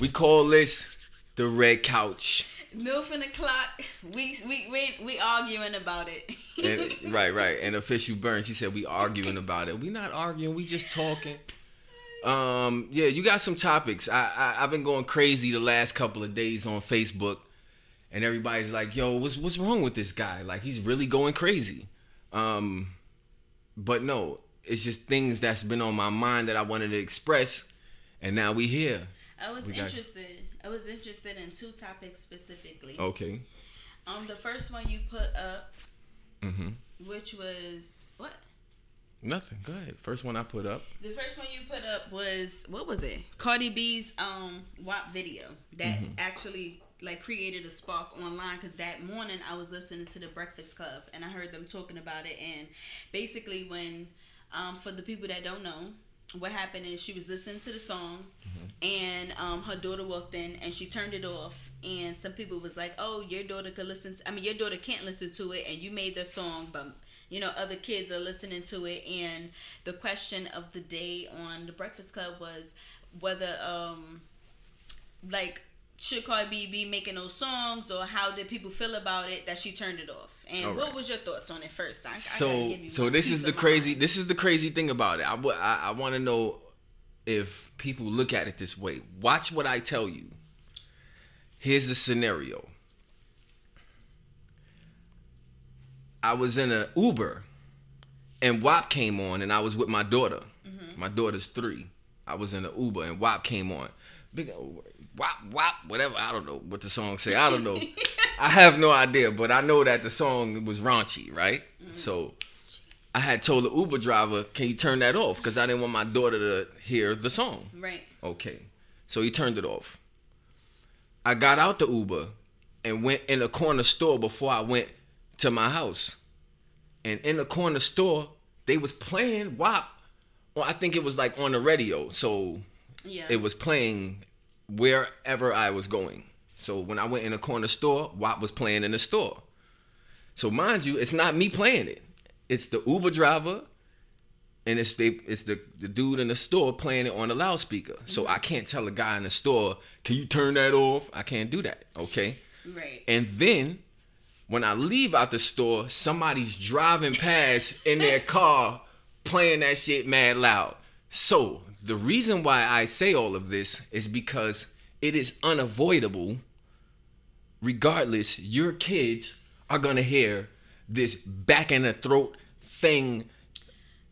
We call this the red couch. Milf in the clock. We we we we arguing about it. And, right, right. And official burn. She said we arguing about it. We not arguing. We just talking. Um, yeah, you got some topics. I, I I've been going crazy the last couple of days on Facebook, and everybody's like, "Yo, what's what's wrong with this guy? Like he's really going crazy." Um, but no, it's just things that's been on my mind that I wanted to express, and now we here. I was got- interested. I was interested in two topics specifically. Okay. Um, the first one you put up, mm-hmm. which was what? Nothing. Go ahead. First one I put up. The first one you put up was what was it? Cardi B's um WAP video that Mm-hmm. actually like created a spark online because that morning I was listening to the Breakfast Club and I heard them talking about it and basically when um for the people that don't know what happened is she was listening to the song and um her daughter walked in and she turned it off and some people was like oh your daughter could listen to I mean your daughter can't listen to it and you made the song but you know other kids are listening to it. And the question of the day on the breakfast club was whether um like should Cardi B be making those songs or how did people feel about it that she turned it off? And All what was your thoughts on it first? I, I so give so this is the crazy mind. this is the crazy thing about it. I I, I want to know if people look at it this way. Watch what i tell you. Here's the scenario. I was in a uber and wap came on and i was with my daughter. Mm-hmm. my daughter's three. I was in an uber and wap came on big wap wap whatever i don't know what the song say i don't know i have no idea but i know that the song was raunchy right Mm-hmm. so i had told the uber driver can you turn that off because i didn't want my daughter to hear the song right Okay. So he turned it off. I got out the Uber and went in the corner store before I went to my house. And in the corner store, they was playing WAP. Well, I think it was like on the radio. So yeah it was playing wherever I was going. So when I went in a corner store, WAP was playing in the store. So mind you, it's not me playing it. It's the Uber driver and it's they, it's the, the dude in the store playing it on the loudspeaker. So mm-hmm. I can't tell a guy in the store, "Can you turn that off?" I can't do that. Okay? right And then when I leave out the store, somebody's driving past in their car playing that shit mad loud. So the reason why I say all of this is because it is unavoidable. Regardless, your kids are gonna hear this back in the throat thing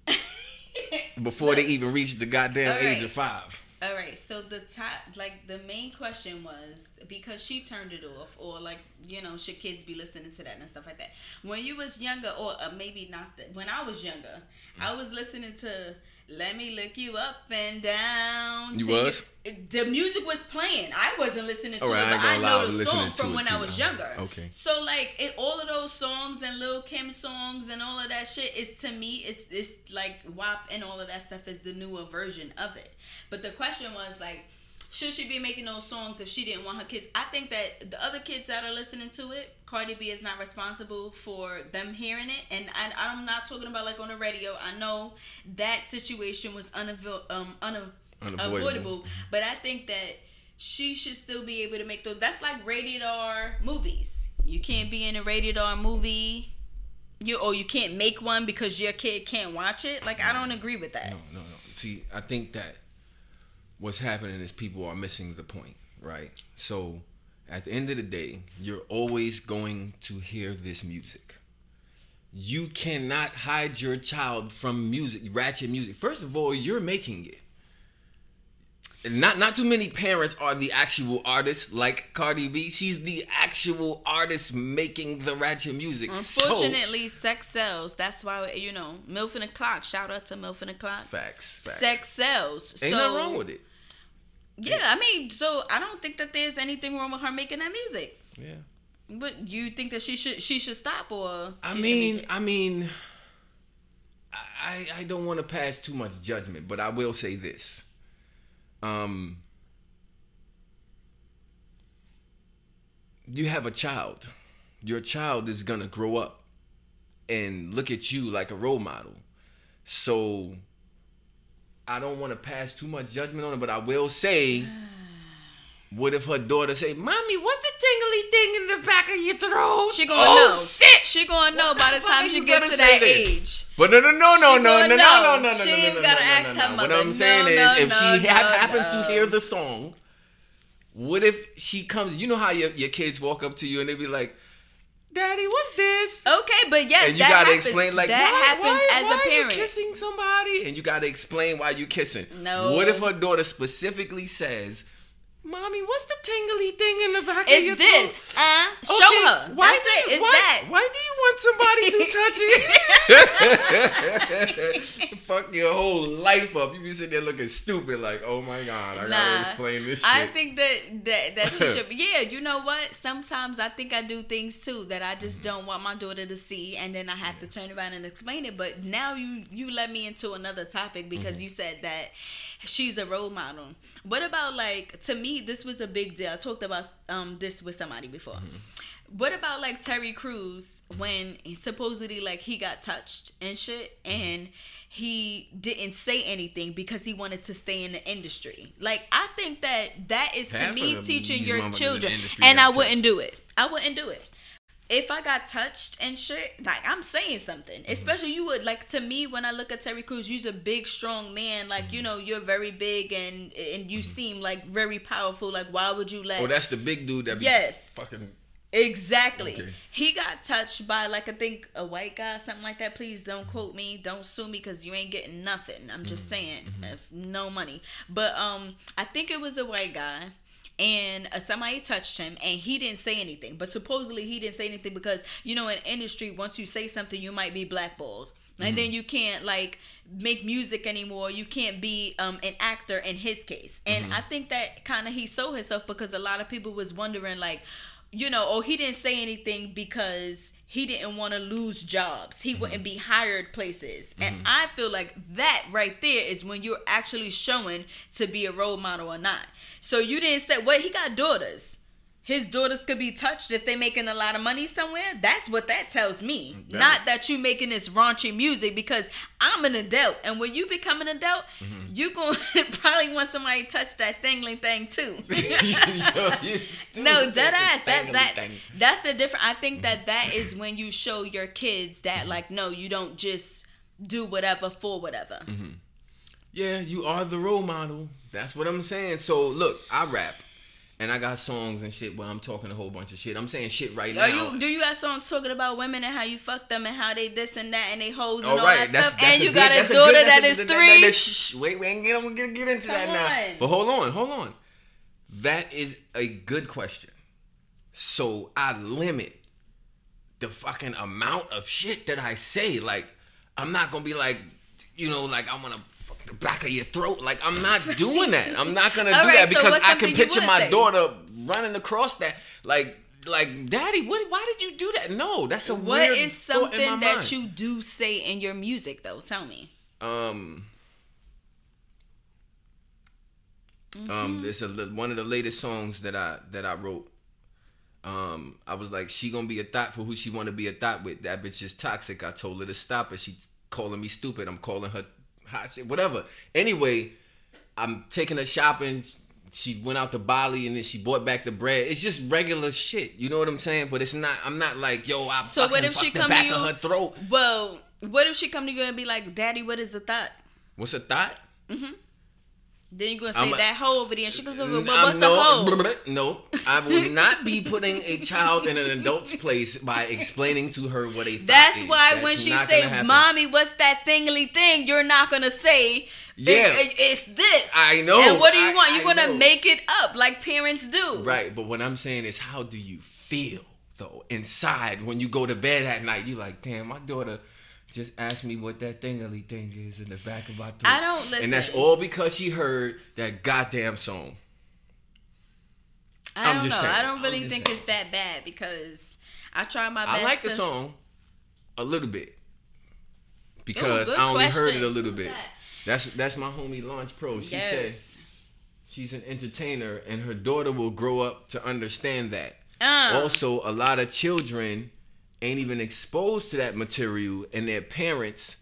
before they even reach the goddamn All age of five. All right, so the top, like the main question was because she turned it off, or like you know, should kids be listening to that and stuff like that? When you was younger, or uh, maybe not, the, when I was younger, I was listening to "Let Me Look You Up and Down." You was? the music was playing. I wasn't listening to right, it, but I, I know the song from when I was younger. Okay. So like it, all of those songs and Lil Kim songs and all of that shit is to me it's it's like WAP and all of that stuff is the newer version of it. But the question was like should she be making those songs if she didn't want her kids? I think that the other kids that are listening to it, Cardi B is not responsible for them hearing it. And I, I'm not talking about like on the radio. I know that situation was unavo- um, una- Unavoidable. avoidable, but I think that she should still be able to make those. That's like rated R movies. You can't be in a rated R movie. You or you can't make one because your kid can't watch it. Like I don't agree with that. No, no, no. See, I think that what's happening is people are missing the point, right? So, at the end of the day, you're always going to hear this music. You cannot hide your child from music, ratchet music. First of all, you're making it. And Not not too many parents are the actual artists like Cardi B. She's the actual artist making the ratchet music. So- Unfortunately, sex sells. That's why you know Milf and the Clock. Shout out to Milf and the Clock. facts, facts. Sex sells. Ain't so, nothing wrong with it. Yeah, I mean, so I don't think that there's anything wrong with her making that music. Yeah. But you think that she should she should stop or I mean? I mean, I I don't want to pass too much judgment, but I will say this. Um, you have a child. Your child is gonna grow up and look at you like a role model. So I don't want to pass too much judgment on it, but I will say What if her daughter say, "Mommy, what's the tingly thing in the back of your throat?" She gonna know. oh, know. shit. She gonna know by the the time she you get gonna to that then? age. But no, no, no, no, no, no, no, no, no, no, no, She no, ain't no, gotta no, ask no, her no. What mother. I'm saying No, is, no, if no, she happens no. to hear the song, what if she comes? You know how your your kids walk up to you and they be like, "Daddy, what's this?" Okay, but yes, and you that gotta happens. explain like that why, happens why, as why a parent. Are you kissing somebody, and you gotta explain why you kissing. No. What if her daughter specifically says, "Mommy, what's the tingly thing in the back of your It's this. throat?" Uh, show her. Why That's do it. you, It's why, that. Why do you want somebody to touch you? Fuck your whole life up. You be sitting there looking stupid, like, oh my god, I Nah, gotta explain this shit. I think that that that she should. Yeah, you know what? Sometimes I think I do things too that I just Mm-hmm. don't want my daughter to see, and then I have to turn around and explain it. But now you you led me into another topic because Mm-hmm. you said that she's a role model. What about like to me? This was a big deal. I talked about um this with somebody before. Mm-hmm. What about like Terry Crews when supposedly like he got touched and shit and he didn't say anything because he wanted to stay in the industry. Like I think that that is to me teaching your motherfuckers in the children and I got wouldn't do it. I wouldn't do it. If I got touched and shit, like I'm saying something. Mm-hmm. Especially you would like to me when I look at Terry Crews, you're a big, strong man. Like Mm-hmm. you know, you're very big and and you seem like very powerful. Like why would you let? oh, that's the big dude that be Yes. fucking. Exactly. Okay. He got touched by like I think a white guy, something like that. Please don't quote me. Don't sue me because you ain't getting nothing. I'm just saying, if no money. But um, I think it was a white guy. And uh, somebody touched him, and he didn't say anything. But supposedly, he didn't say anything because you know, in industry, once you say something, you might be blackballed, and then you can't like make music anymore. You can't be um, an actor in his case. And I think that kind of he sold himself because a lot of people was wondering like, you know, oh, he didn't say anything because he didn't want to lose jobs. He wouldn't mm-hmm. be hired places. And mm-hmm. I feel like that right there is when you're actually showing to be a role model or not. So you didn't say what he got daughters. His daughters could be touched if they making a lot of money somewhere. That's what that tells me. That- Not that you making this raunchy music because I'm an adult. And when you become an adult, mm-hmm. you going to probably want somebody to touch that thingling thing too. Yo, no, dead ass. That that thang. that's the different. I think that mm-hmm. that is when you show your kids that mm-hmm. like no, you don't just do whatever for whatever. Yeah, you are the role model. That's what I'm saying. So look, I rap. And I got songs and shit where I'm talking a whole bunch of shit. I'm saying shit right now. Are you do you got songs talking about women and how you fuck them and how they this and that and they hoes and All all right, that that's, stuff that's and you good- got a daughter good- that is a- that- three. that- shh, wait, we ain't get, I'm gonna get into that Come now. But hold on, hold on. That is a good question. So I limit the fucking amount of shit that I say. Like, I'm not gonna be like, you know, like I wanna the back of your throat. Like, I'm not doing that. I'm not gonna do right, that because what's I can picture my say? daughter running across that. Like, like, daddy, what? Why did you do that? No, that's a what weird is thought in my something that mind. you do say in your music though? Tell me. Um. Mm-hmm. Um, this is one of the latest songs that I that I wrote. Um, I was like, she gonna be a thought for who she want to be a thought with. That bitch is toxic. I told her to stop it. She's calling me stupid. I'm calling her hot shit. Whatever. Anyway, I'm taking her shopping. She went out to Bali and then she bought back the bread. It's just regular shit. You know what I'm saying? But it's not. I'm not like, yo, I So fucking what if she the come to you- of her throat. Well, what if she come to you and be like, "Daddy, what is the thought?" What's a thought? Mm-hmm. Then you gonna say I'm that hoe over there, and she goes, well, N- "What's I'm- the no, hoe?" No, I will not be putting a child in an adult's place by explaining to her what a That's why That's when she say, "Mommy, what's that thingly thing?" You're not gonna say, Yeah. "It- it- it's this." I know, And what do you I- want? You're I gonna know. make it up like parents do. right? But what I'm saying is, how do you feel though inside when you go to bed at night? You're like, damn, my daughter just asked me what that thingly thing is in the back of my throat. I don't listen. and that's all because she heard that goddamn song. I I'm don't just know. saying. I don't really think saying. it's that bad because I try my best. I like the to- song a little bit because Ooh, I only heard it a little Who's bit. that? That's that's my homie Launch Pro. She said she's an entertainer and her daughter will grow up to understand that. Uh, Also, a lot of children ain't even exposed to that material and their parents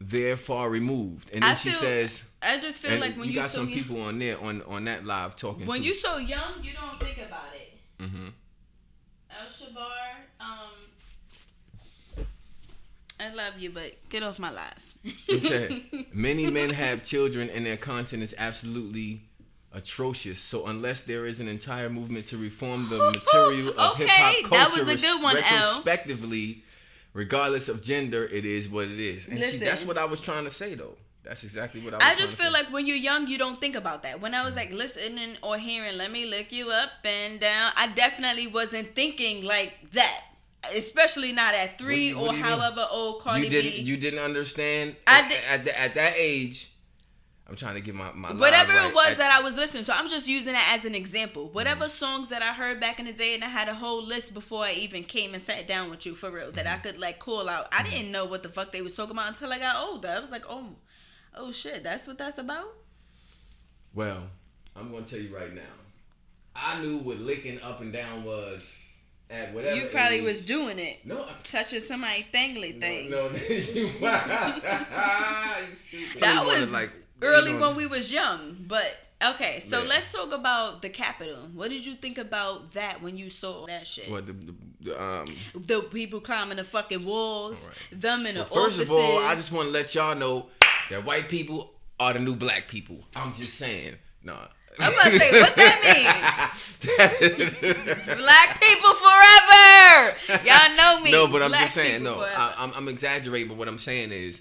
they're far removed. And then I she feel- says I just feel And like when you you got so some young- people on there on on that live talking. when too. you so young, you don't think about it. hmm El Shabar, um, I love you, but get off my life. He said, many men have children and their content is absolutely atrocious. So unless there is an entire movement to reform the material of Okay, hip hop that culture was a good one, L. retrospectively, regardless of gender, it is what it is. And see, that's what I was trying to say though. That's exactly what I was I just feel like when you're young, you don't think about that. When I was like mm-hmm. listening or hearing, let me look you up and down, I definitely wasn't thinking like that. Especially not at three What what or you mean? however old Cardi you didn't B. you didn't understand I at, did- at, the- at that age. I'm trying to get my, my Whatever right. it was At- that I was listening, so I'm just using it as an example. Whatever mm-hmm. songs that I heard back in the day, and I had a whole list before I even came and sat down with you for real that I mm-hmm. could like call out. I didn't know what the fuck they was talking about until I got older. I was like, oh, oh shit, that's what that's about. Well, I'm gonna tell you right now. I knew what licking up and down was at whatever. you probably age. was doing it, No, touching somebody thangly thing. no, no. you, you stupid. That You wanna, was like early you know, when we was young, but okay. So Yeah. let's talk about the Capitol. What did you think about that when you saw that shit? What the, the, the um. The people climbing the fucking walls, Alright. them in So the first offices. of all, I just want to let y'all know that white people are the new black people. I'm just saying. No. I'm gonna say, what that means. Black people forever. Y'all know me. No, but I'm Black just saying. No, forever. I, I'm, I'm exaggerating. But what I'm saying is,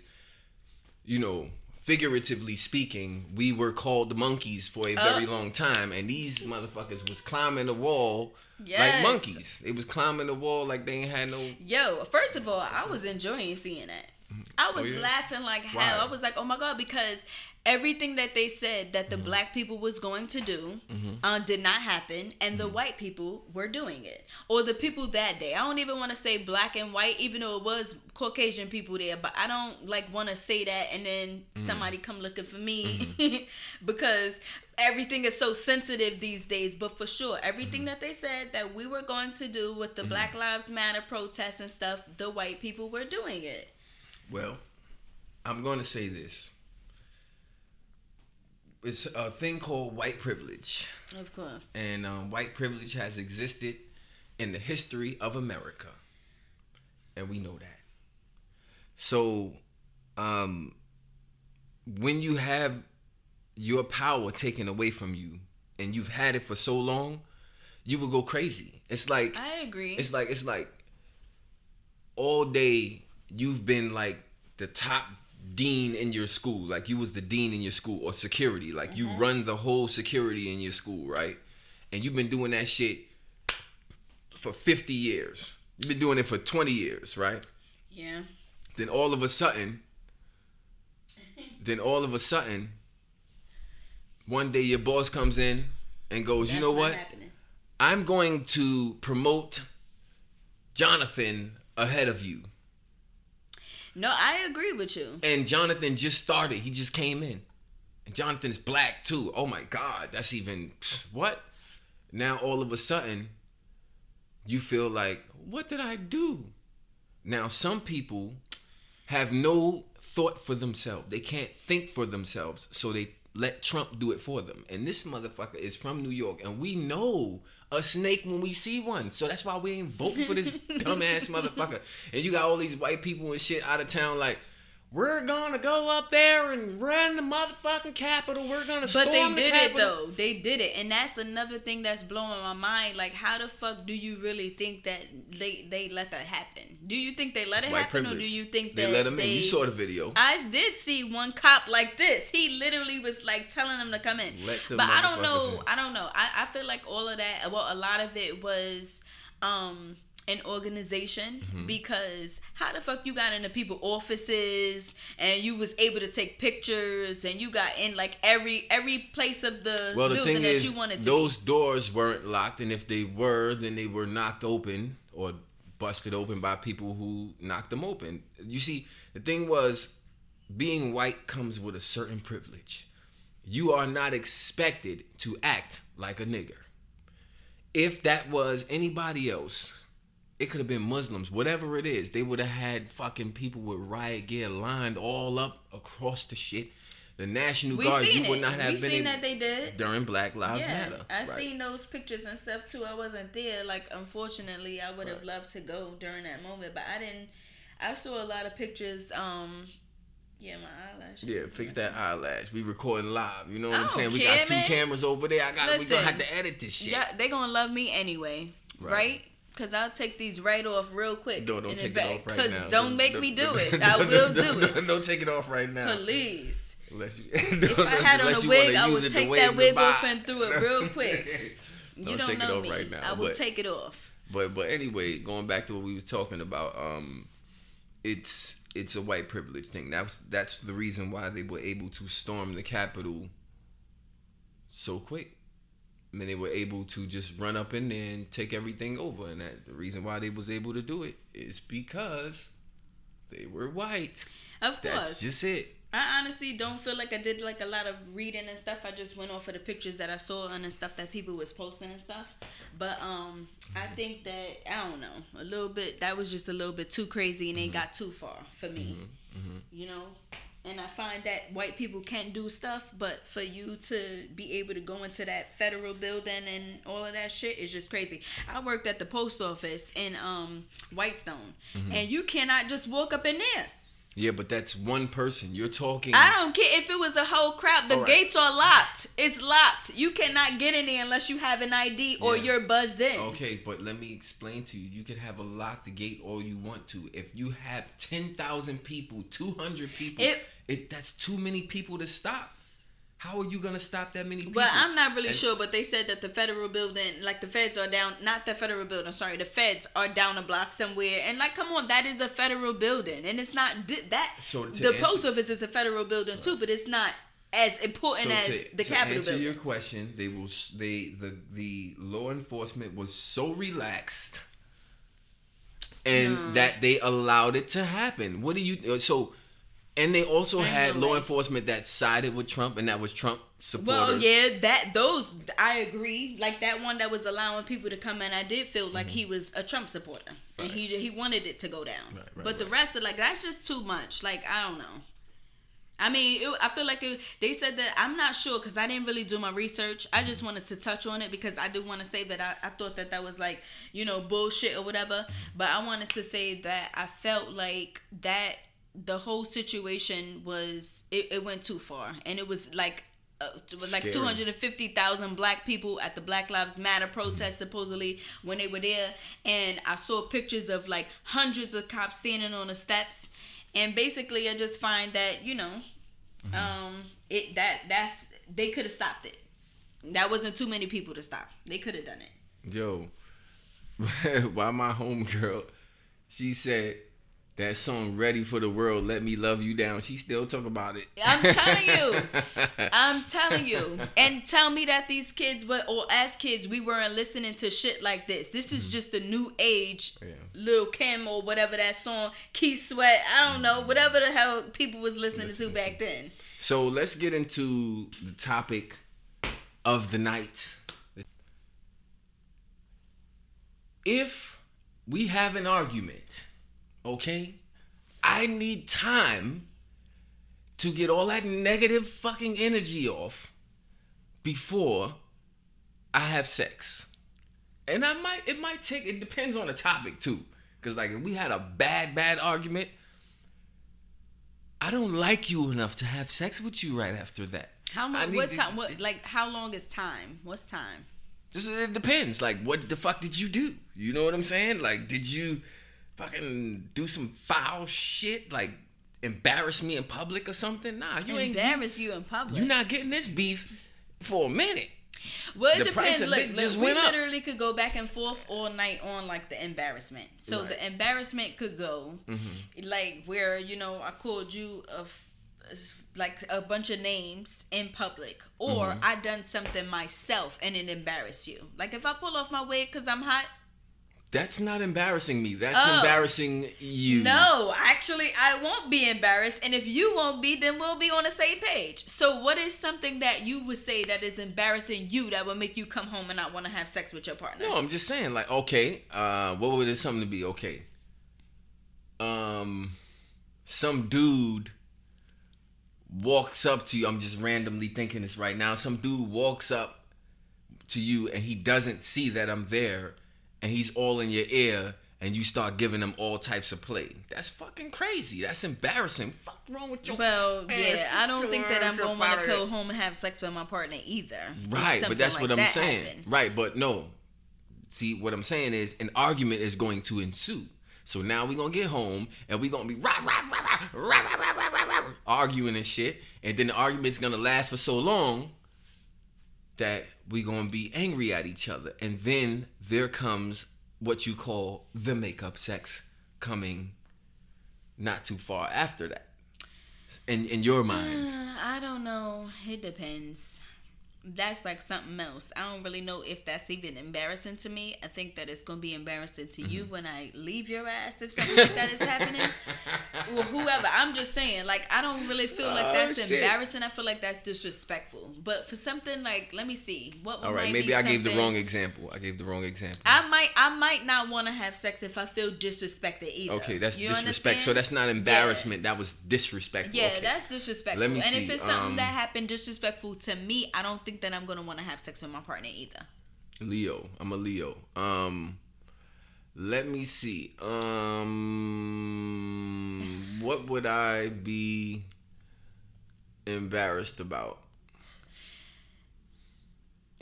you know, figuratively speaking, we were called the monkeys for a very Uh. long time, and these motherfuckers was climbing the wall Yes. like monkeys. They was climbing the wall like they ain't had no. Yo, first of all, I was enjoying seeing that. I was Oh, yeah? laughing like hell. Why? I was like, oh my god, because everything that they said that Mm-hmm. the black people was going to do uh, did not happen, and Mm-hmm. the white people were doing it, or the people that day. I don't even want to say black and white, even though it was Caucasian people there, but I don't like want to say that and then Mm-hmm. somebody come looking for me because everything is so sensitive these days. But for sure, everything Mm-hmm. that they said that we were going to do with the Black Lives Matter protests and stuff, the white people were doing it. Well, I'm going to say this. It's a thing called white privilege. Of course. and um, white privilege has existed in the history of America, and we know that. So, um, when you have your power taken away from you, and you've had it for so long, you will go crazy. It's like I agree. it's like it's like all day you've been like the top dean in your school. Like you was the dean in your school or security. Like you mm-hmm. run the whole security in your school right? And you've been doing that shit for 50 years. You've been doing it for 20 years right? Yeah. then all of a sudden then all of a sudden one day your boss comes in and goes you know what? happening. I'm going to promote Jonathan ahead of you. No, I agree with you. And Jonathan just started. He just came in. And Jonathan's black too. Oh my God. That's even what? Now all of a sudden, you feel like, what did I do? Now some people have no thought for themselves. They can't think for themselves. So they let Trump do it for them. And this motherfucker is from New York. And we know a snake when we see one. So that's why we ain't voting for this dumbass motherfucker. And you got all these white people and shit out of town like, we're gonna go up there and run the motherfucking Capitol. We're gonna storm But storm they the did it though. They did it, and that's another thing that's blowing my mind. Like, how the fuck do you really think that they they let that happen? Do you think they let It's it white happen, or do you think they that let him they? in? You saw the video. I did see one cop like this. He literally was like telling them to come in. Let the but I don't know. in. I don't know. I, I feel like all of that. Well, a lot of it was um an organization Mm-hmm. because how the fuck you got into people offices and you was able to take pictures and you got in like every every place of the Well, the building thing that is, you wanted to those doors weren't locked, and if they were, then they were knocked open or busted open by people who knocked them open. You see, the thing was, being white comes with a certain privilege. You are not expected to act like a nigger. If that was anybody else, it could have been Muslims, whatever it is, they would have had fucking people with riot gear lined all up across the shit. the National We Guard, you would it. not have we been seen that they did. during Black Lives yeah, Matter. I right. seen those pictures and stuff too. I wasn't there. Like, unfortunately, I would have Right. loved to go during that moment, but I didn't. I saw a lot of pictures. Um, yeah, my eyelash. Yeah, fix that eyelash. We recording live. You know what I'm saying? We care, got two man. cameras over there. I got. We Listen, gonna have to edit this shit. Yeah, they gonna love me anyway, Right. right? Cause I'll take these right off real quick. No, don't take it back. off right now. Don't make me do it. I will do it. Don't take it off right now. Please. Unless you, If I had on a wig, I would take that wig off and through it real quick. You Don't don't, take it off me. right now, I will but- take it off. But but anyway, going back to what we were talking about, um, it's it's a white privilege thing. That's that's the reason why they were able to storm the Capitol so quick. And then they were able to just run up in there and take everything over. And that the reason why they was able to do it is because they were white. Of course, That's just it. I honestly don't feel like I did like a lot of reading and stuff. I just went off of the pictures that I saw and the stuff that people was posting and stuff. But um, I mm-hmm. think that I don't know a little bit. That was just a little bit too crazy and they mm-hmm. got too far for me. Mm-hmm. You know. And I find that white people can't do stuff, but for you to be able to go into that federal building and all of that shit is just crazy. I worked at the post office in um Whitestone, and you cannot just walk up in there. Yeah, but that's one person. You're talking. I don't care if it was a whole crowd. The right. gates are locked. It's locked. You cannot get in there unless you have an ID or Yeah. you're buzzed in. Okay, but let me explain to you. You can have a locked gate all you want to. If you have ten thousand people, two hundred people, It- it, that's too many people to stop. How are you gonna stop that many people? Well, I'm not really And- sure, but they said that the federal building, like the feds are down, not the federal building, sorry, the feds are down a block somewhere. And like, come on, that is a federal building. And it's not that. So the answer- post office is a federal building too, but it's not as important So as to, the to Capitol answer building. your question, they will. They the the law enforcement was so relaxed, and No. that they allowed it to happen. What do you? uh, So, and they also had law enforcement that sided with Trump, and that was Trump supporters. Well, yeah, that those I agree. Like that one that was allowing people to come in, I did feel like he was a Trump supporter, and he he wanted it to go down. Mm-hmm. Right, right, but the rest of like that's just too much. Like I don't know. I mean, it, I feel like it, they said that I'm not sure because I didn't really do my research. I just wanted to touch on it because I do want to say that I, I thought that that was like you know bullshit or whatever. But I wanted to say that I felt like that the whole situation was it, it went too far. And it was like uh, it was like 250,000 black people at the Black Lives Matter protest supposedly when they were there. And I saw pictures of like hundreds of cops standing on the steps. And basically I just find that you know um it that that's they could have stopped it. That wasn't too many people to stop. They could have done it. Yo, why my homegirl, she said that song "Ready for the World," "Let Me Love You Down." She still talk about it. I'm telling you. I'm telling you. And tell me that these kids, but or as kids, we weren't listening to shit like this. This is just the new age Mm-hmm. Yeah. Lil Kim or whatever that song, Keith Sweat, I don't know, whatever the hell people was listening Listening to back then. so let's get into the topic of the night. If we have an argument, okay, I need time to get all that negative fucking energy off before I have sex. And I might it might take it depends on the topic too. Cause like if we had a bad, bad argument, I don't like you enough to have sex with you right after that. How need what to- time what like how long is time? What's time? Just it depends. Like, what the fuck did you do? You know what I'm saying? Like, did you fucking do some foul shit? Like, embarrass me in public or something? Nah, you ain't. Embarrass you in public. You're not getting this beef for a minute. Well, it The depends. of Look, it look, just we went up. literally could go back and forth all night on like the embarrassment. So Right. Mm-hmm. the embarrassment could go like where you know I called you of like a bunch of names in public, or Mm-hmm. I done something myself and it embarrassed you. Like if I pull off my wig because I'm hot. That's not embarrassing me. That's Oh. embarrassing you. No, actually, I won't be embarrassed, and if you won't be, then we'll be on the same page. So, what is something that you would say that is embarrassing you that would make you come home and not want to have sex with your partner? No, I'm just saying, like, okay, uh, what would it something to be? Okay. Um some dude walks up to you. I'm just randomly thinking this right now. Some dude walks up to you and he doesn't see that I'm there and he's all in your ear and you start giving him all types of play. That's fucking crazy. That's embarrassing. Fuck wrong with you? Well, yeah, I don't think that I'm going to want to go home and have sex with my partner either. Right, but that's like what I'm saying. Happened. Right, but no. See, what I'm saying is an argument is going to ensue. So now we're gonna get home and we're gonna be rah, rah, rah, arguing and shit. And then the argument's gonna last for so long that we're gonna be angry at each other. And then there comes what you call the makeup sex coming not too far after that. In in your mind. Uh, I don't know. It depends that's like something else. I don't really know if that's even embarrassing to me. I think that it's gonna be embarrassing to mm-hmm. you when I leave your ass if something like that is happening. Well, whoever. I'm just saying, like I don't really feel like oh, that's embarrassing. I feel like that's disrespectful. But for something like, let me see, what? All right, maybe I gave the wrong example. I gave the wrong example. I might, I might not want to have sex if I feel disrespected either. Okay, that's you disrespect. Understand? So that's not embarrassment. Yeah. That was disrespectful. Yeah, okay. that's disrespectful. Let me and see. if it's something um, that happened disrespectful to me, I don't think think that I'm gonna want to have sex with my partner either. Leo, I'm a Leo. Um, let me see. Um, what would I be embarrassed about?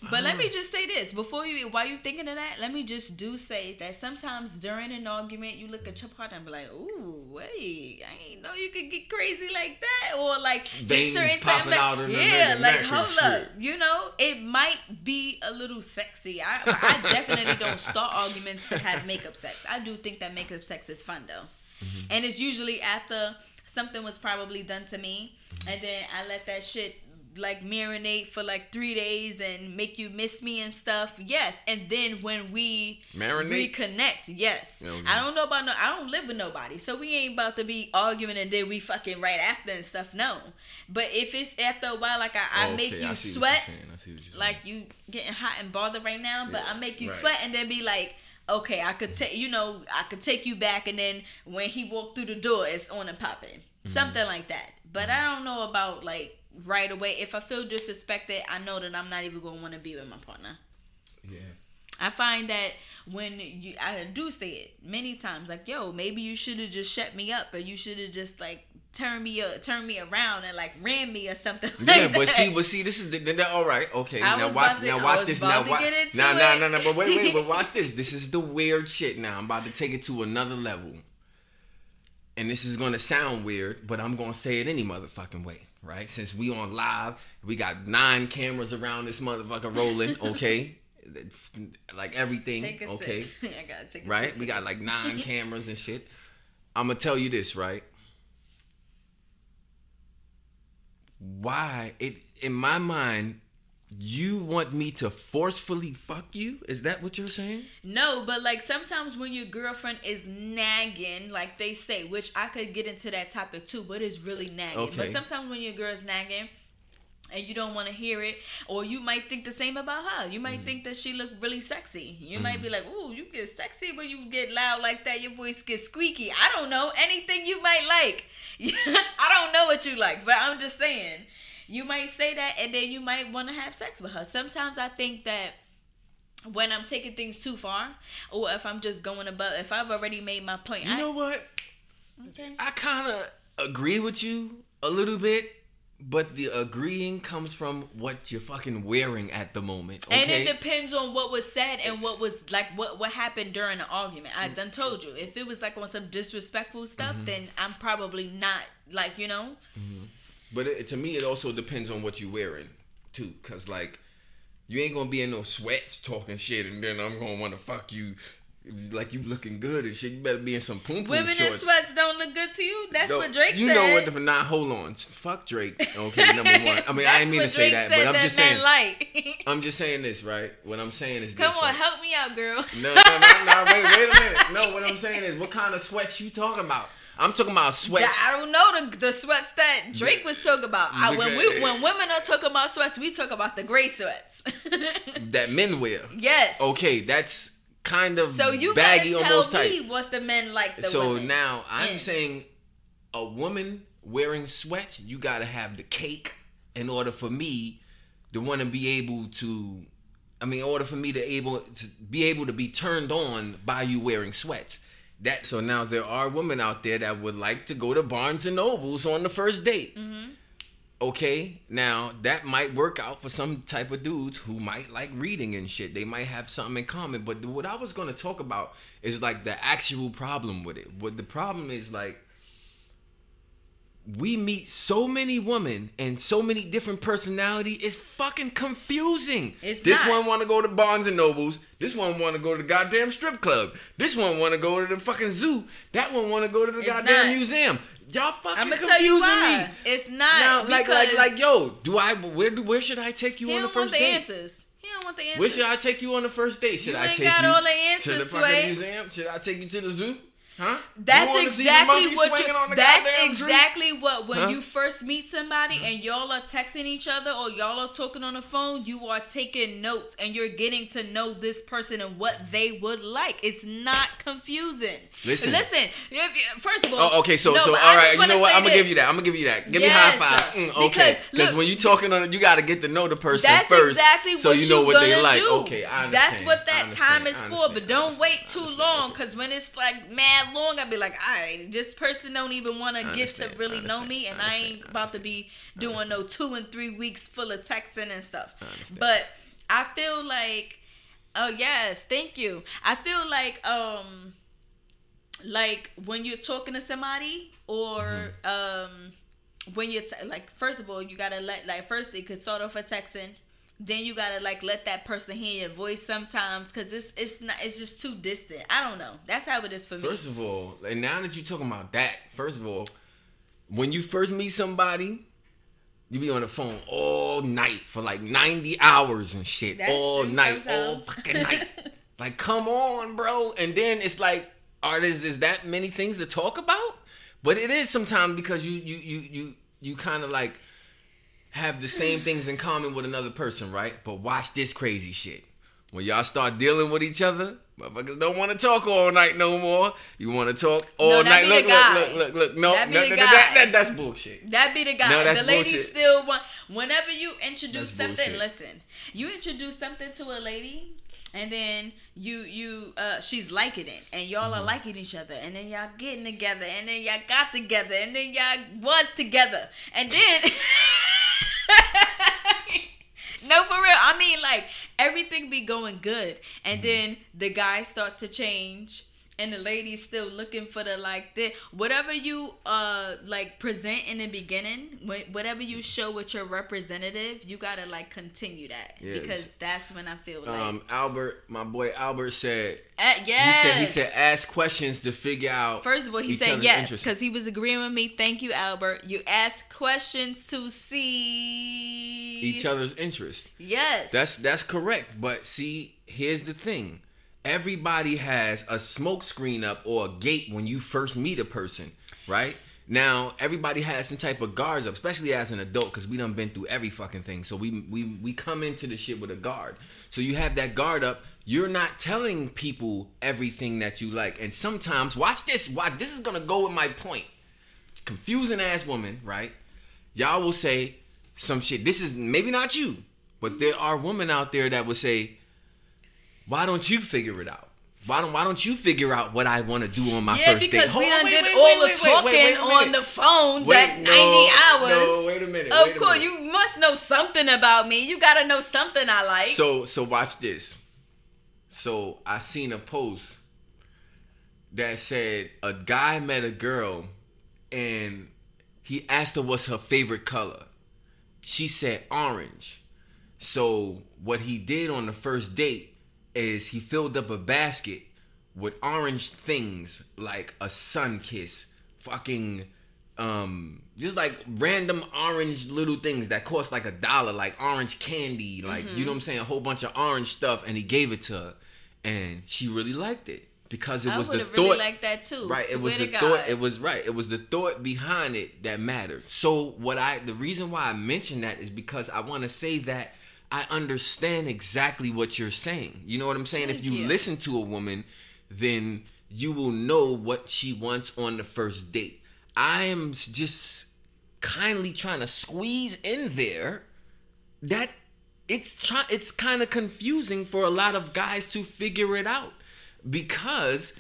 But let me just say this before you, while you thinking of that, let me just do say that sometimes during an argument, you look at your partner and be like, "Ooh, wait, I ain't know you could get crazy like that," or like Veins just certain popping out like, yeah, like hold up, you know, it might be a little sexy. I, I definitely don't start arguments to have makeup sex. I do think that makeup sex is fun though, mm-hmm. and it's usually after something was probably done to me, and then I let that shit like marinate for like three days and make you miss me and stuff. Yes, and then when we marinate? reconnect, yes. Okay. I don't know about no. I don't live with nobody, so we ain't about to be arguing and then we fucking right after and stuff. No, but if it's after a while, like I, I okay, make you I sweat, like you getting hot and bothered right now, but yeah, I make you right. sweat and then be like okay, I could take you know I could take you back, and then when he walked through the door, it's on and popping, mm-hmm. something like that. But mm-hmm. I don't know about like right away. If I feel disrespected, I know that I'm not even gonna want to be with my partner. Yeah. I find that when you, I do say it many times, like, yo, maybe you should have just shut me up, or you should have just like turned me, uh, turn me around and like ran me or something. Yeah, like but see, but see, this is the, the, the, all right. Okay, I now watch, to, now watch this. Now watch. Now, now, now, but wait, wait, but watch this. This is the weird shit. Now I'm about to take it to another level, and this is gonna sound weird, but I'm gonna say it any motherfucking way right? Since we on live, we got nine cameras around this motherfucker rolling, okay? like everything, okay? I gotta take right? We got like nine cameras and shit. I'm gonna tell you this, right? Why it in my mind you want me to forcefully fuck you? Is that what you're saying? No, but like sometimes when your girlfriend is nagging, like they say, which I could get into that topic too, but it's really nagging. Okay. But sometimes when your girl's nagging, and you don't want to hear it or you might think the same about her. You might mm. think that she look really sexy. You mm. might be like ooh you get sexy when you get loud like that. Your voice gets squeaky. I don't know. Anything you might like. I don't know what you like but i'm just saying you might say that and then you might want to have sex with her. Sometimes I think that when I'm taking things too far, or if I'm just going above, if I've already made my point. You I, know what? Okay. I kind of agree with you a little bit, but the agreeing comes from what you're fucking wearing at the moment. Okay? And it depends on what was said and what was like what what happened during the argument. I done told you if it was like on some disrespectful stuff, mm-hmm. then I'm probably not like you know. Mm-hmm. But it, to me, it also depends on what you're wearing too, cause like you ain't gonna be in no sweats talking shit, and then I'm gonna want to fuck you. Like you looking good and shit. You better be in some poom Women shorts. in sweats don't look good to you. That's what Drake you said. You know what? The, nah, hold on. Fuck Drake. Okay, number one. I mean, I didn't mean to say that, but I'm just saying. Like. I'm just saying this, right? What I'm saying is. Come this, on, right? help me out, girl. No, no, no, no. Wait, wait a minute. No, what I'm saying is, what kind of sweats you talking about? I'm talking about sweats. I don't know the, the sweats that Drake was talking about. I, when we when women are talking about sweats, we talk about the gray sweats that men wear. Yes. Okay, that's kind of so you baggy, tell almost me tight. what the men like. The so now I'm saying a woman wearing sweats, you gotta have the cake in order for me to want to be able to. I mean, in order for me to able to be able to be turned on by you wearing sweats. That so now there are women out there that would like to go to Barnes and Nobles on the first date. Mm-hmm. Okay, now that might work out for some type of dudes who might like reading and shit. They might have something in common. But what I was gonna talk about is like the actual problem with it. What the problem is like we meet so many women and so many different personality. It's fucking confusing. It's this not. one want to go to Barnes and Nobles. This one want to go to the goddamn strip club. This one want to go to the fucking zoo. That one want to go to the It's goddamn not. museum. Y'all fucking I'm gonna confusing tell you why. me. It's not Now, like, like, like, yo, do I? Where, do- where should I take you on the don't want first the date? answers. He don't want the answers. Where should I take you on the first date? Should You I take you to the fucking museum? Should I take you to the zoo? Huh? That's wanna see the exactly what you. That's goddamn tree? exactly what when Huh? you first meet somebody and y'all are texting each other or y'all are talking on the phone, you are taking notes and you're getting to know this person and what they would like. It's not confusing. Listen. listen. If you, first of all, Oh, okay. So, no, so all right. You know what? I'm gonna give you that. I'm gonna give you that. Give Yes, me high five. Mm, okay. because, when you talking on, it, you got to get to know the person That's first, exactly so what you know what they gonna like. do. Okay, I understand. That's what that time is for. But don't wait too long, because when it's like mad long, I'd be like, all right, this person don't even want to get to really know me, and I I, ain't I about to be doing no two and three weeks full of texting and stuff. I. But I feel like, oh yes, thank you. I feel like um, like when you're talking to somebody or Mm-hmm. um when you're t- like first of all you gotta let like first it could start off with texting then you gotta like let that person hear your voice sometimes because it's it's not it's just too distant i don't know that's how it is for me First of all, and now that you're talking about that, first of all, when you first meet somebody, you be on the phone all night for like 90 hours and shit. All night, all fucking night. like, come on, bro. And then it's like, are there is that many things to talk about? But it is sometimes because you you you you you kind of like have the same things in common with another person, right? But watch this crazy shit. When y'all start dealing with each other, motherfuckers don't want to talk all night no more. You want to talk all No, night. Look, look, look, look, look. No, That no, the no, guy. no, that, that, that's bullshit. That be the guy. No, that's the lady bullshit. still want. Whenever you introduce That's something, bullshit. listen. You introduce something to a lady, and then you you uh she's liking it, and y'all Mm-hmm. are liking each other, and then y'all getting together, and then y'all got together, and then y'all was together, and then. No, for real. I mean, like everything be going good, and Mm-hmm. then the guys start to change, and the lady's still looking for the like the whatever you uh like present in the beginning, wh- whatever you show with your representative, you gotta like continue that Yes. because that's when I feel like Um, Albert, my boy Albert said uh, he yes. said he said ask questions to figure out. First of all, he said yes because he was agreeing with me. Thank you, Albert. You ask questions to see each other's interest Yes, That's that's correct. But see, here's the thing. Everybody has a smoke screen up or a gate when you first meet a person, right? Now, everybody has some type of guards up, especially as an adult, because we done been through every fucking thing. So we we we come into the shit with a guard. So you have that guard up. You're not telling people everything that you like. And sometimes, watch this, watch this is gonna go with my point. Confusing ass woman, right? Y'all will say some shit. This is maybe not you, but there are women out there that will say, "Why don't you figure it out? Why don't Why don't you figure out what I want to do on my yeah, first because date?" we Hold on, done did all the wait, wait, talking wait, wait a on the phone Wait, that no, 90 hours. No, wait a minute. Of wait course, minute. you must know something about me. You gotta know something I like. So so watch this. So I seen a post that said a guy met a girl and he asked her what's her favorite color. She said orange. So what he did on the first date is he filled up a basket with orange things like a Sunkist, fucking um just like random orange little things that cost like a dollar like orange candy like you know what i'm saying a whole bunch of orange stuff and he gave it to her and she really liked it because it I was the thought really liked that too. right it was Swear the to thought it was right it was the thought behind it that mattered so what i the reason why i mention that is because i want to say that i understand exactly what you're saying. You know what i'm saying? If you you. listen to a woman then you will know what she wants on the first date. I am just kindly trying to squeeze in there that it's try, it's kind of confusing for a lot of guys to figure it out because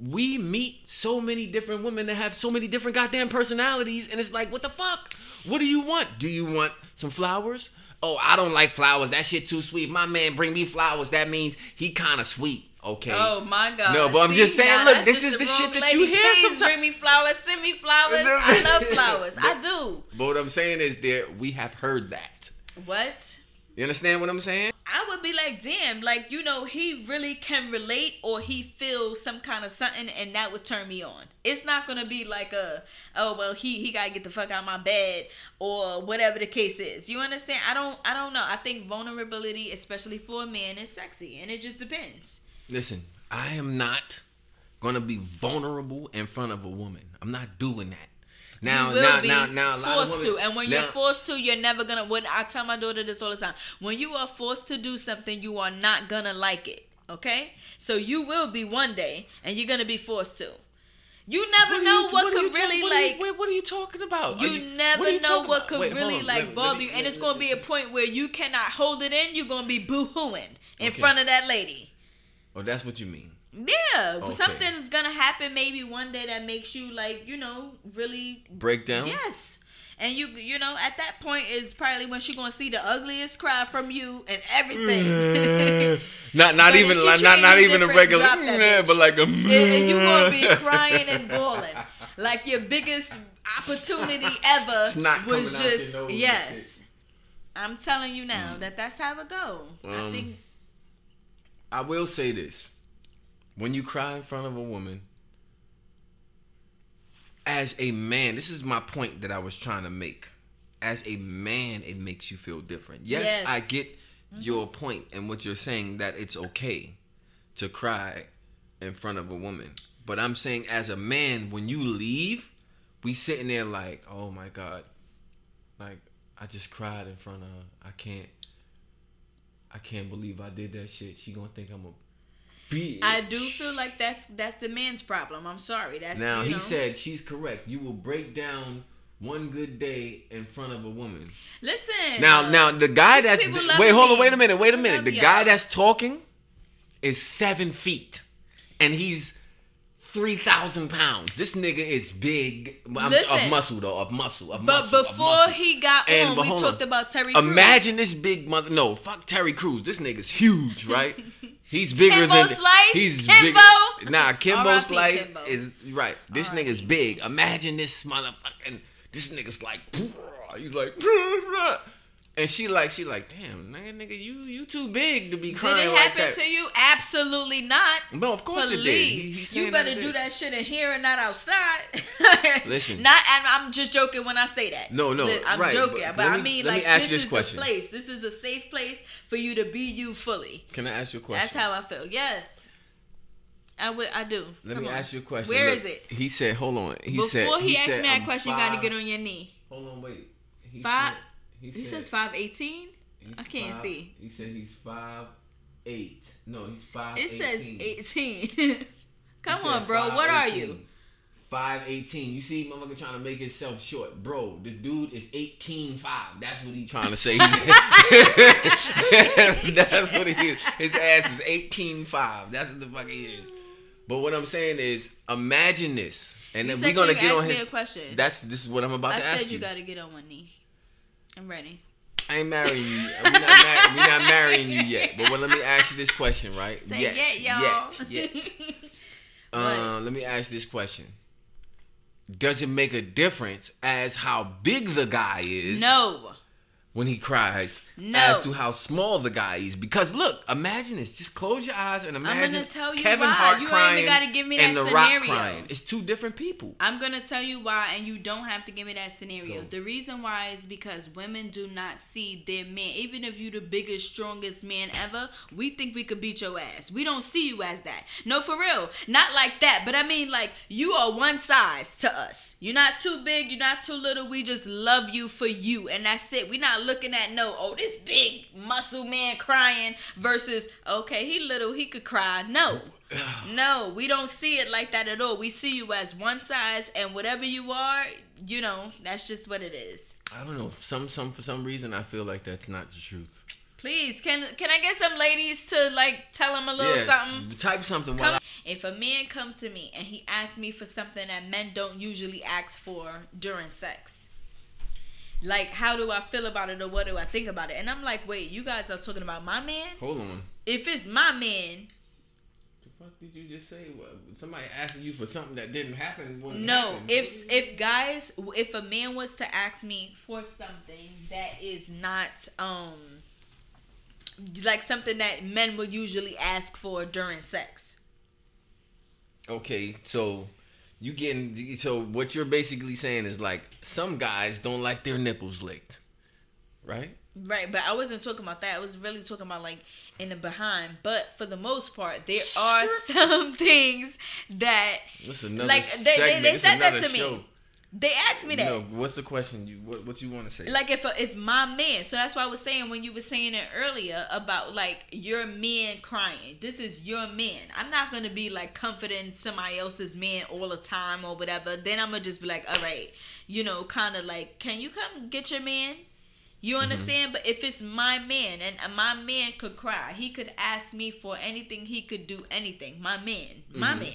we meet so many different women that have so many different goddamn personalities and it's like what the fuck? What do you want? Do you want some flowers oh i don't like flowers that shit too sweet my man bring me flowers that means he kind of sweet okay Oh my god! No, but I'm See, just saying, look, this is the shit that you hear Please sometimes. Bring me flowers, send me flowers. I love flowers. I do. but what i'm saying is there we have heard that What? you understand what i'm saying I would be like, damn, like you know, he really can relate, or he feels some kind of something, and that would turn me on. It's not gonna be like a, oh well, he he gotta get the fuck out of my bed, or whatever the case is. You understand? I don't, I don't know. I think vulnerability, especially for a man, is sexy, and it just depends. Listen, I am not gonna be vulnerable in front of a woman. I'm not doing that. Now, you will now, be now, now, of forced women, to, and when now- you're forced to, you're never gonna. When I tell my daughter this all the time, when you are forced to do something, you are not gonna like it. Okay, so you will be one day, and you're gonna be forced to. You never are know you- what, are could really what are you- like. wait, what are you talking about? You, you- never what know what about? could Wait, really on, like me- bother me- you, and it's gonna be a point where you cannot hold it in. You're gonna be boo-hooing in Okay. front of that lady. Oh, that's what you mean. Yeah, Okay. something's gonna happen maybe one day that makes you like you know really break down. Yes. And you you know at that point is probably when she gonna see the ugliest cry from you and everything. Not, not even, like, not, not even a regular, drop that "Meh," bitch. but like a. and, and you gonna be crying and bawling like your biggest opportunity ever was coming out your just yes. I'm telling you now that that's how it go. I Um, think I will say this: when you cry in front of a woman, as a man, this is my point that I was trying to make. As a man, it makes you feel different. Yes, Yes. I get mm-hmm. your point and what you're saying that it's okay to cry in front of a woman. But I'm saying, as a man, when you leave, we sitting there like, oh my god, like I just cried in front of her. I can't. I can't believe I did that shit. She gonna think I'm a bitch. I do feel like that's that's the man's problem. I'm sorry. That's Now he know. said she's correct. You will break down one good day in front of a woman. Listen. Now, uh, now the guy that's wait, hold on, wait a minute, wait a minute. The y'all. guy that's talking is seven feet, and he's three thousand pounds. This nigga is big. Listen. of muscle though, of muscle, of But muscle. of before muscle. he got And- on, we talked on. about Terry. Imagine this big mother. No, fuck Terry Crews. This nigga's huge, right? He's bigger than. Kimbo than Slice? he's Kimbo? bigger. Nah, Kimbo. Slice Kimbo. is right. This R.I.P. nigga's big. Imagine this motherfucking. This nigga's like. He's like. And she like she like damn nigga nigga you you too big to be crying Did crying it like happen that. to you? Absolutely not. No, of course Please, it did. He- he's you better it do that shit in here and not outside. Listen. not. And I'm just joking when I say that. No, no, I'm right, joking, but but, let I mean, let me like, ask this you this is question. the place. This is a safe place for you to be you fully. Can I ask you a question? That's how I feel. Yes, I would. I do. Let Come me on. ask you a question. Where Look, is it? He said, "Hold on." He said, Before said, he, asked said, me that "I'm question, you got to get on your knee. Hold on, wait. He Five. said- he, He said, says five eighteen. I can't five- see. He said he's five eight. No, he's five. It says 18. Come He on, bro. What are you? 5'18". You see, motherfucker trying to make himself short, bro. The dude is eighteen five. That's what he's trying to say. That's what he is. His ass is eighteen five. That's what the fuck he is. But what I'm saying is, imagine this, and You then said we're gonna you get on his. a question. That's this is what I'm about I to said ask you He said you. got to get on one knee. I'm ready. I ain't marrying you. We're not, mar- we not marrying you yet. But well, let me ask you this question, right? Say yet, yeah, y'all. Yet, yet. Uh, let me ask you this question. Does it make a difference as how big the guy is no. When he cries No. as to how small the guy is? Because look, imagine this. Just close your eyes and imagine tell you Kevin why. Hart You ain't even crying gotta give me and that The Rock scenario. crying. It's two different people. I'm gonna tell you why, and you don't have to give me that scenario. The reason why is because women do not see their man. Even if you the biggest, strongest man ever, we think we could beat your ass. We don't see you as that. No, for real, not like that. But I mean, like you are one size to us. You're not too big. You're not too little. We just love you for you, and that's it. We're not looking at no, oh, this big muscle man crying versus okay, he little, he could cry. No. No, we don't see it like that at all. We see you as one size, and whatever you are, you know, that's just what it is. I don't know. Some some for some reason I feel like that's not the truth. Please, can can I get some ladies to like tell him a little yeah, something? type something. Come, While if a man come to me and he asks me for something that men don't usually ask for during sex, like how do I feel about it or what do I think about it? And I'm like, wait, you guys are talking about my man? Hold on. If it's my man, The fuck did you just say? What, somebody asking you for something that didn't happen? when it no. happened. If if guys, if a man was to ask me for something that is not um like something that men will usually ask for during sex. Okay, so you getting so what you're basically saying is like some guys don't like their nipples licked, right? Right, but I wasn't talking about that. I was really talking about like in the behind. But for the most part, there are some things that This is another Like, they- they- they said that to me. They asked me that. No, what's the question? You what? What you want to say? Like if if my man, so that's why I was saying when you were saying it earlier about like your man crying. This is your man. I'm not gonna be like comforting somebody else's man all the time or whatever. Then I'm gonna just be like, all right, you know, kind of like, can you come get your man? You understand? But if it's my man and my man could cry, he could ask me for anything. He could do anything. My man, my Mhm. man.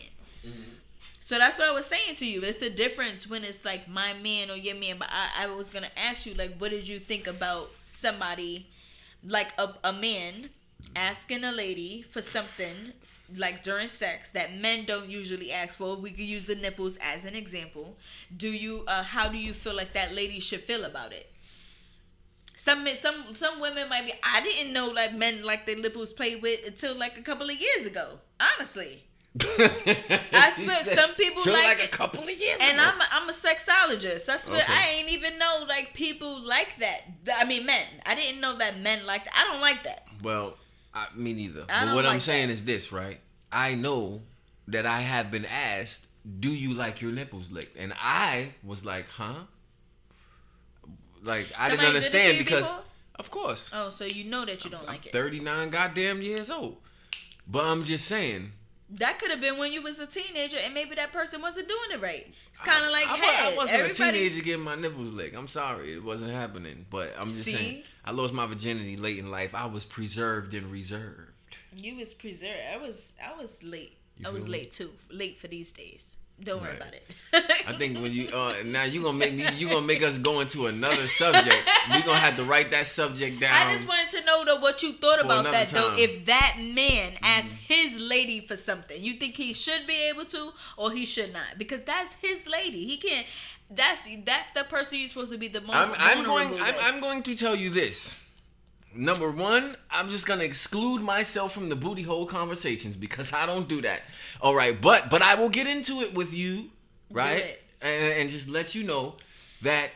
So that's what I was saying to you. It's the difference when it's like my man or your man. But I, I was gonna ask you, like, what did you think about somebody, like a, a man, asking a lady for something, like during sex, that men don't usually ask for? We could use the nipples as an example. Do you? Uh, how do you feel like that lady should feel about it? Some some some women might be. I didn't know like men like their nipples played with until like a couple of years ago. Honestly. I swear, some people like like a couple of years And ago. I'm a, I'm a sexologist. I swear Okay. I ain't even know like people like that. I mean men. I didn't know that men like that. I don't like that. Well, I, me neither. I But what I'm saying that. is this, right? I know that I have been asked, "Do you like your nipples licked?" And I was like, "Huh?" Like I Somebody didn't did it understand because, before? of course, Oh, so you know that you don't like it. 39 goddamn years old. But I'm just saying. That could have been when you was a teenager and maybe that person wasn't doing it right. It's kind of like, I, I, hey, I wasn't a teenager getting my nipples licked. I'm sorry, it wasn't happening. But I'm just See? saying, I lost my virginity late in life. I was preserved and reserved. You was preserved. I was I was late. You I was me? late too. Late for these days. Don't worry Right. about it. I think when you uh, now you gonna make me you gonna make us go into another subject. We gonna have to write that subject down. I just wanted to know though what you thought about that though. time. Mm-hmm. If that man asked his lady for something, you think he should be able to or he should not? Because that's his lady. He can't. That's that's the person you're supposed to be the most. I'm, I'm going. I'm. I'm going to tell you this. Number one, I'm just gonna exclude myself from the booty hole conversations because I don't do that. All right, but but I will get into it with you, right? And, and just let you know that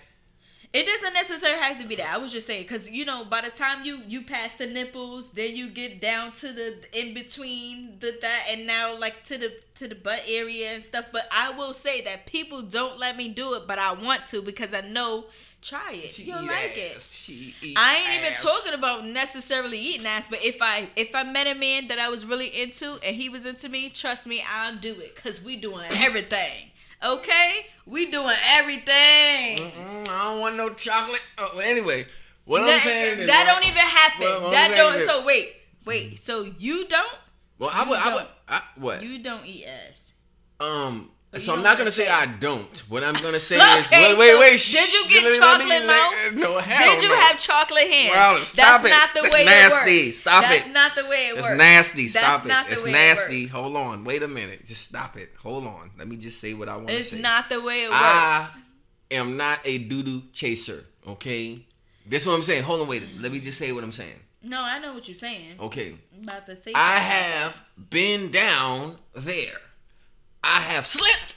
It doesn't necessarily have to be that. I was just saying because you know by the time you you pass the nipples, then you get down to the in between the that and now like to the to the butt area and stuff. But I will say that people don't let me do it, but I want to because I know try it. she You'll like it. ass. She eat I ain't even talking about necessarily eating ass, but if I if I met a man that I was really into and he was into me, trust me, I'll do it because we doing everything. Okay, we doing everything. Mm-mm, I don't want no chocolate. Oh, well, anyway, what I'm that, saying is that don't even happen. Well, that don't. is- So wait, wait. So you don't? Well, I would. I would. I, what? You don't eat ass. Um. So I'm don't gonna say say I don't. What I'm gonna say is wait, wait, so wait. did you get me- me- chocolate let- mouth? No, hell Did you no. have chocolate hands? Well, stop That's it. not the That's way nasty. it works. Nasty! Stop That's it. That's not the way it It's works. nasty. That's Stop not it. It's it nasty. works. Hold on. Wait a minute. Just stop it. Hold on. Let me just say what I want to say. It's not the way it works. I am not a doo doo chaser. Okay. This what I'm saying. Hold on. Wait. Let me just say what I'm saying. no, I know what you're saying. Okay. I'm about to say. I have been down there. I have slipped,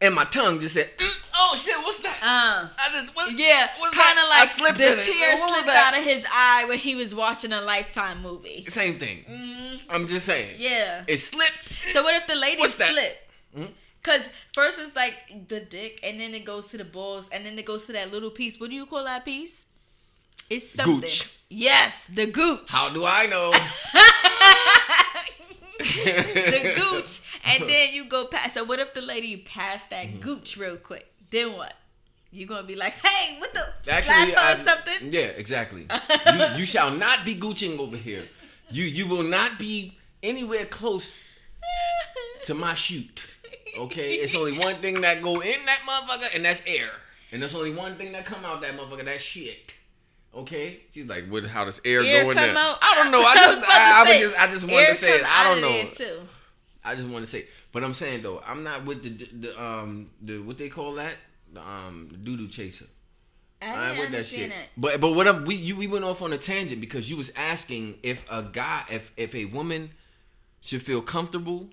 and my tongue just said, "Mm, "Oh shit, what's that?" Uh, I just, what, yeah, kind of I like slipped the tear slipped out of his eye when he was watching a Lifetime movie. Same thing. Mm, I'm just saying. yeah. It slipped. So what if the lady What's that? slip? Hmm? Cause first it's like the dick, and then it goes to the balls, and then it goes to that little piece. What do you call that piece? It's something. Gooch. Yes, the gooch. How do I know? the gooch, and then you go past. So what if the lady passed that Mm-hmm. gooch real quick? Then what? You gonna be like, hey, what the Actually, I- or something? Yeah, exactly. you, you shall not be gooching over here. You you will not be anywhere close to my shoot. Okay, it's only one thing that go in that motherfucker, and that's air. And there's only one thing that come out that motherfucker. that shit. Okay, she's like, "What? How does air, Air go in come there?" out. I don't know. I just, I, I say, would just, I just wanted to say it. I don't know. Too. I just want to say, but I'm saying though, I'm not with the the um the what they call that the um doo doo chaser. I I ain't with that shit. it. But but what I'm, we you we went off on a tangent because you was asking if a guy if if a woman should feel comfortable.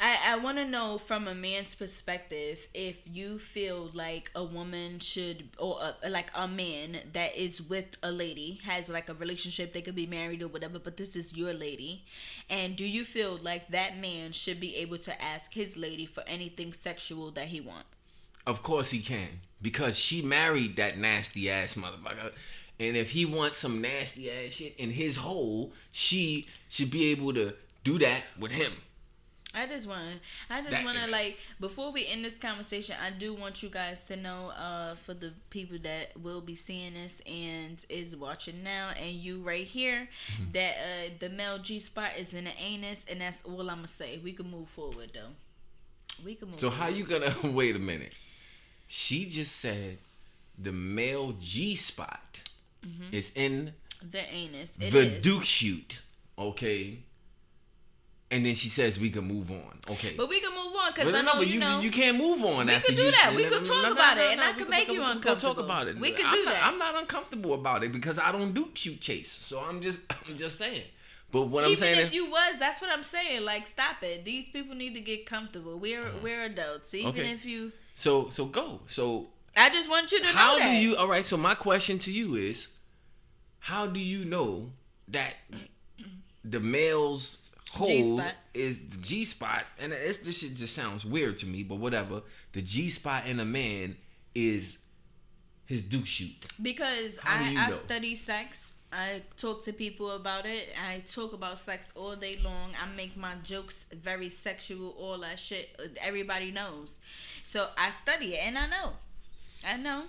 I, I want to know from a man's perspective if you feel like a woman should or a, like a man that is with a lady has like a relationship they could be married or whatever but this is your lady and do you feel like that man should be able to ask his lady for anything sexual that he want Of course he can because she married that nasty ass motherfucker. And if he wants some nasty ass shit in his hole, she should be able to do that with him. I just want to. I just want to like before we end this conversation, I do want you guys to know uh for the people that will be seeing this and is watching now and you right here Mm-hmm. that uh the male G spot is in the anus and that's all I'm gonna say. We can move forward though. We can move. So how you gonna wait a minute? She just said the male G spot is in the anus? It the is. Duke shoot. Okay. And then she says we can move on. Okay. But we can move on because I no, know but you, you, know. you can't move on. We after could do you that. We could talk about it, and I could make you we Talk uncomfortable. about it. We could do that. I'm not uncomfortable about it because I don't do shoot chase. So I'm just I'm just saying. But what I'm Even saying if is, you was, that's what I'm saying. Like, stop it. These people need to get comfortable. We're uh-huh. we're adults. Even. Okay. if you, so so go. So I just want you to know how that. do you? All right. So my question to you is, how do you know that the male's hole G-spot. is the G spot? And it's, this shit just sounds weird to me, but whatever. The G spot in a man is his Duke shoot. Because I, you I study sex. I talk to people about it. I talk about sex all day long. I make my jokes very sexual, all that shit. Everybody knows. So I study it and I know. I know.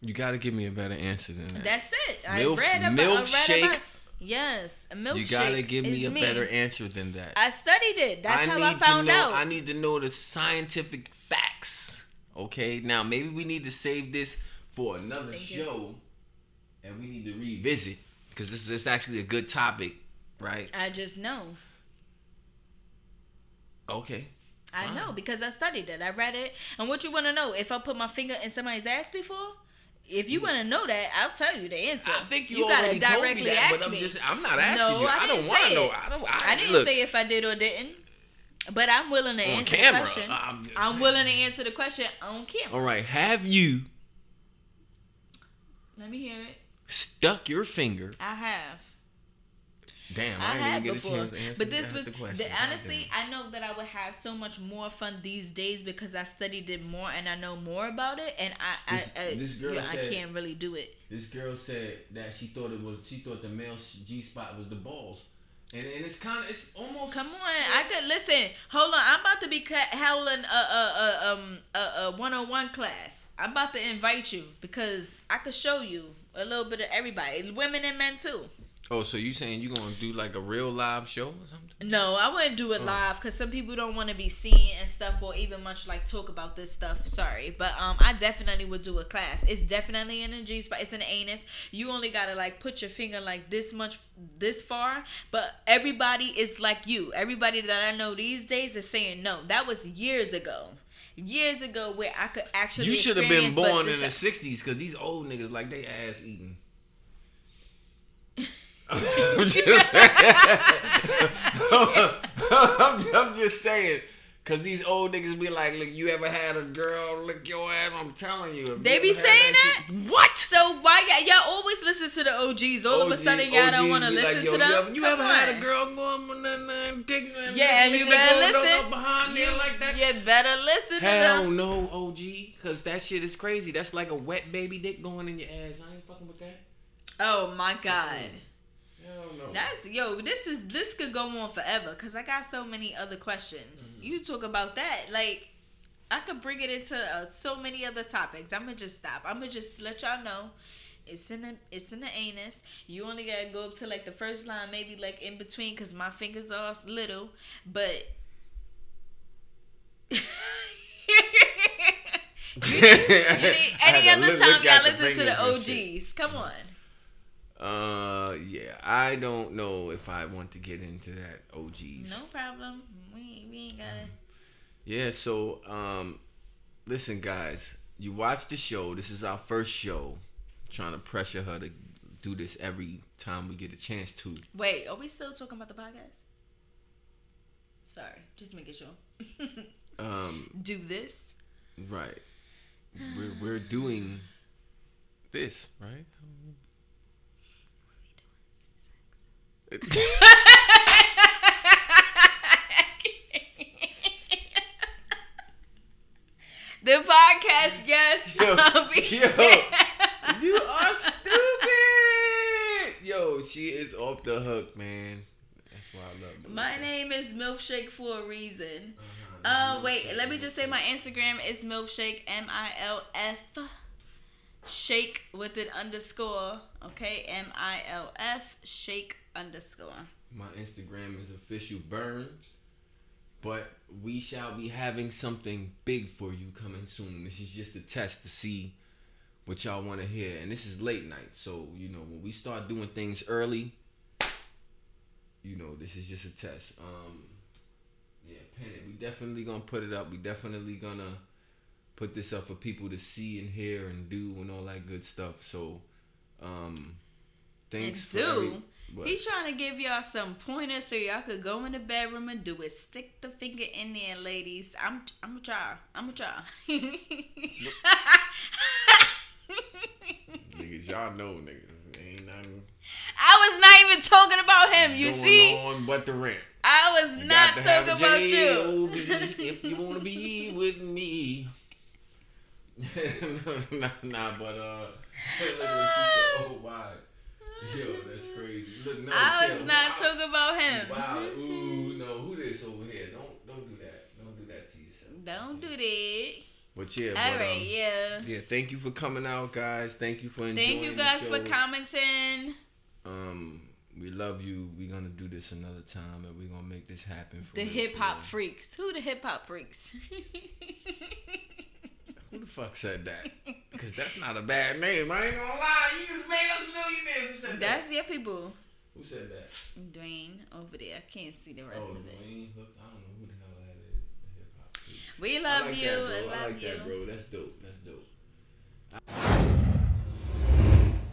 You got to give me a better answer than that. That's it. Milf- I read about, I read milkshake? about Yes, a milkshake. you got to give me a me. better answer than that. I studied it. That's how I found know, out. I need to know the scientific facts. Okay, now maybe we need to save this for another Thank you. show, and we need to revisit because this is actually a good topic, right? I just know. Okay, I know because I studied it. I read it. And what you want to know? If I put my finger in somebody's ass before, if you want to know that, I'll tell you the answer. I think you, gotta already told me that, but I'm just I'm not asking No, you. I I, don't want to know. I don't. I, I didn't look, say if I did or didn't, but I'm willing to On answer camera, the question. I'm I'm willing to answer the question on camera. all right, have you Let me hear it. stuck your finger? I have. Damn, I I, have before, get a chance to answer but this was the honestly. I know that I would have so much more fun these days because I studied it more and I know more about it, and I, This- I, I, this girl yeah, I said- can't really do it. This girl said that she thought it was she thought the male G spot was the balls, and and it's kind of it's almost Come on, I could listen. Hold on, I'm about to be cut, howling a a a um a, a 101 class. I'm about to invite you because I could show you a little bit of everybody, women and men too. Oh, so you saying you gonna do like a real live show or something? No, I wouldn't do it Oh. live because some people don't want to be seen and stuff, or even much like talk about this stuff. Sorry, but um, I definitely would do a class. It's definitely in the G spot. It's an anus. You only gotta like put your finger like this much, this far. But everybody is like you. Everybody that I know these days is saying no. That was years ago. Years ago, where I could actually. You should have been born in the '60s because these old niggas like they ass eating. I'm just saying. I'm, I'm just saying. Cause these old niggas be like, look, you ever had a girl lick your ass? I'm telling you. They you be saying shit- what? So why y'all, y'all always listen to the OGs? All of a sudden, y'all don't want to like, listen yo, to them. You ever, you ever had a girl going on and then and Yeah, nigga you better listen. behind there like that? You better listen to Hell them. no, OG, cause that shit is crazy. That's like a wet baby dick going in your ass. I ain't fucking with that. Oh my god. No. That's yo. This is this could go on forever because I got so many other questions. Mm-hmm. You talk about that like I could bring it into uh, so many other topics. I'm gonna just stop. I'm gonna just let y'all know. It's in the it's in the anus. You only gotta go up to like the first line, maybe like in between, cause my fingers are little. But you need, you need any other time y'all listen to the OGs. Come on. Uh, yeah, I don't know if I want to get into that OGs. No problem. We we ain't gotta. Yeah, so um, listen, guys, you watch the show. This is our first show. I'm trying to pressure her to do this every time we get a chance to. Wait, are we still talking about the podcast? Sorry, just making sure. Um, do this. right. We're we're doing this, right? the podcast, yes. Yo, yo. You are stupid. Yo, she is off the hook, man. That's why I love her. My name is Milfshake for a reason. Uh-huh, Uh, wait, let me just say my Instagram is Milfshake, M I L F, shake with an underscore. Okay, M I L F, shake underscore. My Instagram is official burn. But we shall be having something big for you coming soon. This is just a test to see what y'all want to hear. And this is late night. So, you know, when we start doing things early, you know, this is just a test. Um yeah, pen it. We definitely gonna put it up. We definitely gonna put this up for people to see and hear and do and all that good stuff. So um thanks And for do. every- what? He's trying to give y'all some pointers so y'all could go in the bedroom and do it. Stick the finger in there, ladies. I'm I'm gonna try. I'm gonna try. Niggas, y'all know niggas. Ain't nothing I was not even talking about him. You see, on but the rent. I was You not talking a about you. If you wanna be with me. nah, nah, but uh, look when she said, "Oh wow, yo, that's crazy." Look, no, I chill. not wow. talking about him. Wow, ooh, no, who this over here? Don't don't do that. Don't do that to yourself. Don't do that. But yeah, All but, right, um, yeah. yeah. Thank you for coming out, guys. Thank you for enjoying. Thank you the guys for commenting. Um, we love you. We're gonna do this another time, and we're gonna make this happen. For The hip hop freaks. Who the hip hop freaks? Who the fuck said that? Because that's not a bad name. I ain't gonna lie. You just made us millionaires. Who said That's that? your people. Who said that? Dwayne over there. I can't see the rest Oh, of it. Dwayne Hooks. I don't know who the hell that is. The hip hop. We I love like you. That, bro. I I like you. that, bro. That's dope. That's dope.